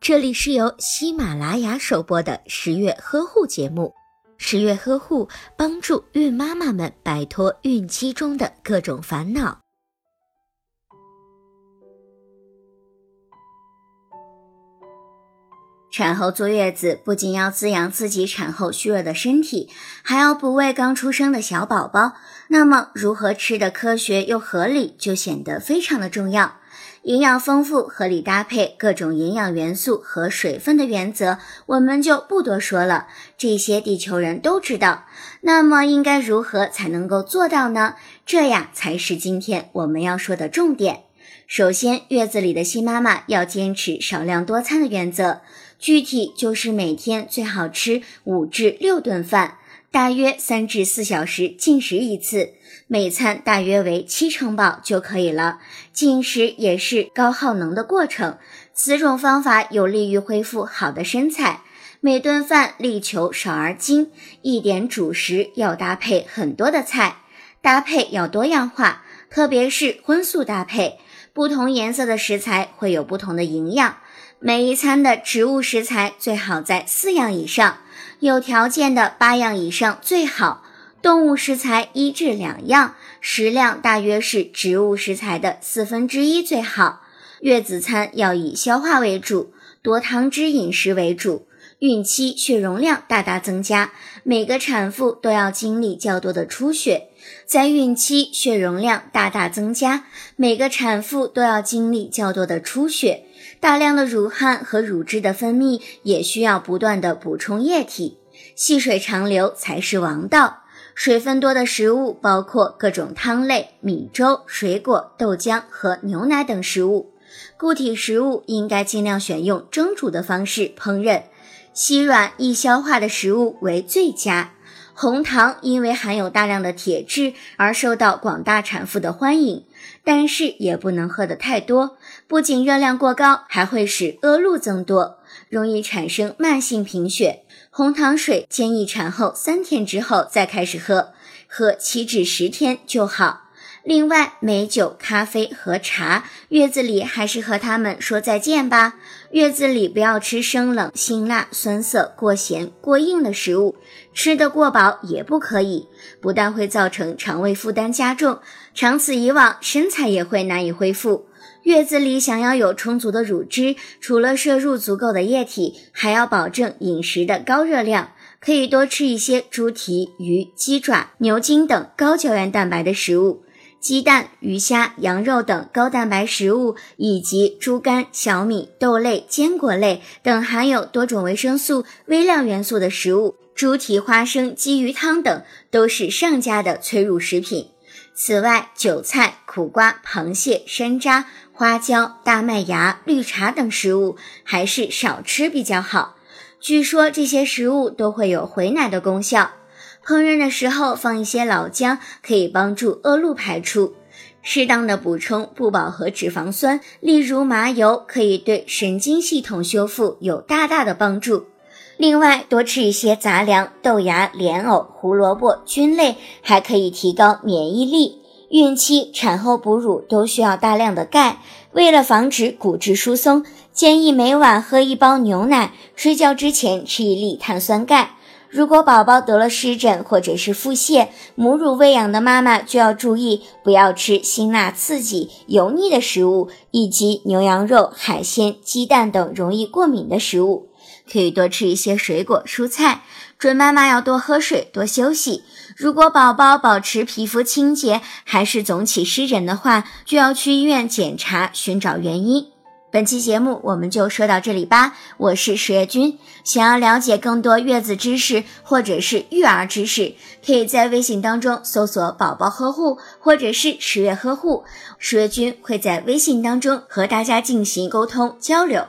这里是由喜马拉雅首播的十月呵护节目。十月呵护帮助孕妈妈们摆脱孕期中的各种烦恼。产后坐月子不仅要滋养自己产后虚弱的身体，还要哺喂刚出生的小宝宝。那么，如何吃的科学又合理，就显得非常的重要。营养丰富、合理搭配各种营养元素和水分的原则，我们就不多说了，这些地球人都知道。那么，应该如何才能够做到呢？这呀，才是今天我们要说的重点。首先，月子里的新妈妈要坚持少量多餐的原则。具体就是每天最好吃五至六顿饭，大约三至四小时进食一次，每餐大约为七成饱就可以了。进食也是高耗能的过程，此种方法有利于恢复好的身材。每顿饭力求少而精，一点主食要搭配很多的菜，搭配要多样化，特别是荤素搭配，不同颜色的食材会有不同的营养。每一餐的植物食材最好在四样以上，有条件的八样以上最好。动物食材一至两样，食量大约是植物食材的四分之一最好。月子餐要以消化为主，多汤汁饮食为主。孕期血容量大大增加，每个产妇都要经历较多的出血。在孕期血容量大大增加，每个产妇都要经历较多的出血。大量的乳汗和乳汁的分泌也需要不断的补充液体，细水长流才是王道。水分多的食物包括各种汤类、米粥、水果、豆浆和牛奶等食物。固体食物应该尽量选用蒸煮的方式烹饪，稀软易消化的食物为最佳。红糖因为含有大量的铁质而受到广大产妇的欢迎，但是也不能喝得太多，不仅热量过高，还会使恶露增多，容易产生慢性贫血。红糖水建议产后三天之后再开始喝，喝七至十天就好。另外，美酒、咖啡和茶，月子里还是和他们说再见吧。月子里不要吃生冷、辛辣、酸涩、过咸、过硬的食物，吃得过饱也不可以，不但会造成肠胃负担加重，长此以往，身材也会难以恢复。月子里想要有充足的乳汁，除了摄入足够的液体，还要保证饮食的高热量，可以多吃一些猪蹄、鱼、鸡爪、牛筋等高胶原蛋白的食物。鸡蛋、鱼虾、羊肉等高蛋白食物，以及猪肝、小米、豆类、坚果类等含有多种维生素、微量元素的食物，猪蹄、花生、鲫鱼汤等都是上佳的催乳食品。此外，韭菜、苦瓜、螃蟹、山楂、花椒、大麦芽、绿茶等食物还是少吃比较好。据说这些食物都会有回奶的功效。烹饪的时候放一些老姜，可以帮助恶露排出。适当的补充不饱和脂肪酸，例如麻油，可以对神经系统修复有大大的帮助。另外，多吃一些杂粮、豆芽、莲藕、胡萝卜、菌类，还可以提高免疫力。孕期、产后哺乳都需要大量的钙，为了防止骨质疏松，建议每晚喝一包牛奶，睡觉之前吃一粒碳酸钙。如果宝宝得了湿疹或者是腹泻，母乳喂养的妈妈就要注意，不要吃辛辣刺激、油腻的食物，以及牛羊肉、海鲜、鸡蛋等容易过敏的食物。可以多吃一些水果、蔬菜。准妈妈要多喝水、多休息。如果宝宝保持皮肤清洁，还是总起湿疹的话，就要去医院检查，寻找原因。本期节目我们就说到这里吧。我是十月君，想要了解更多月子知识或者是育儿知识，可以在微信当中搜索“宝宝呵护”或者是“十月呵护”，十月君会在微信当中和大家进行沟通交流。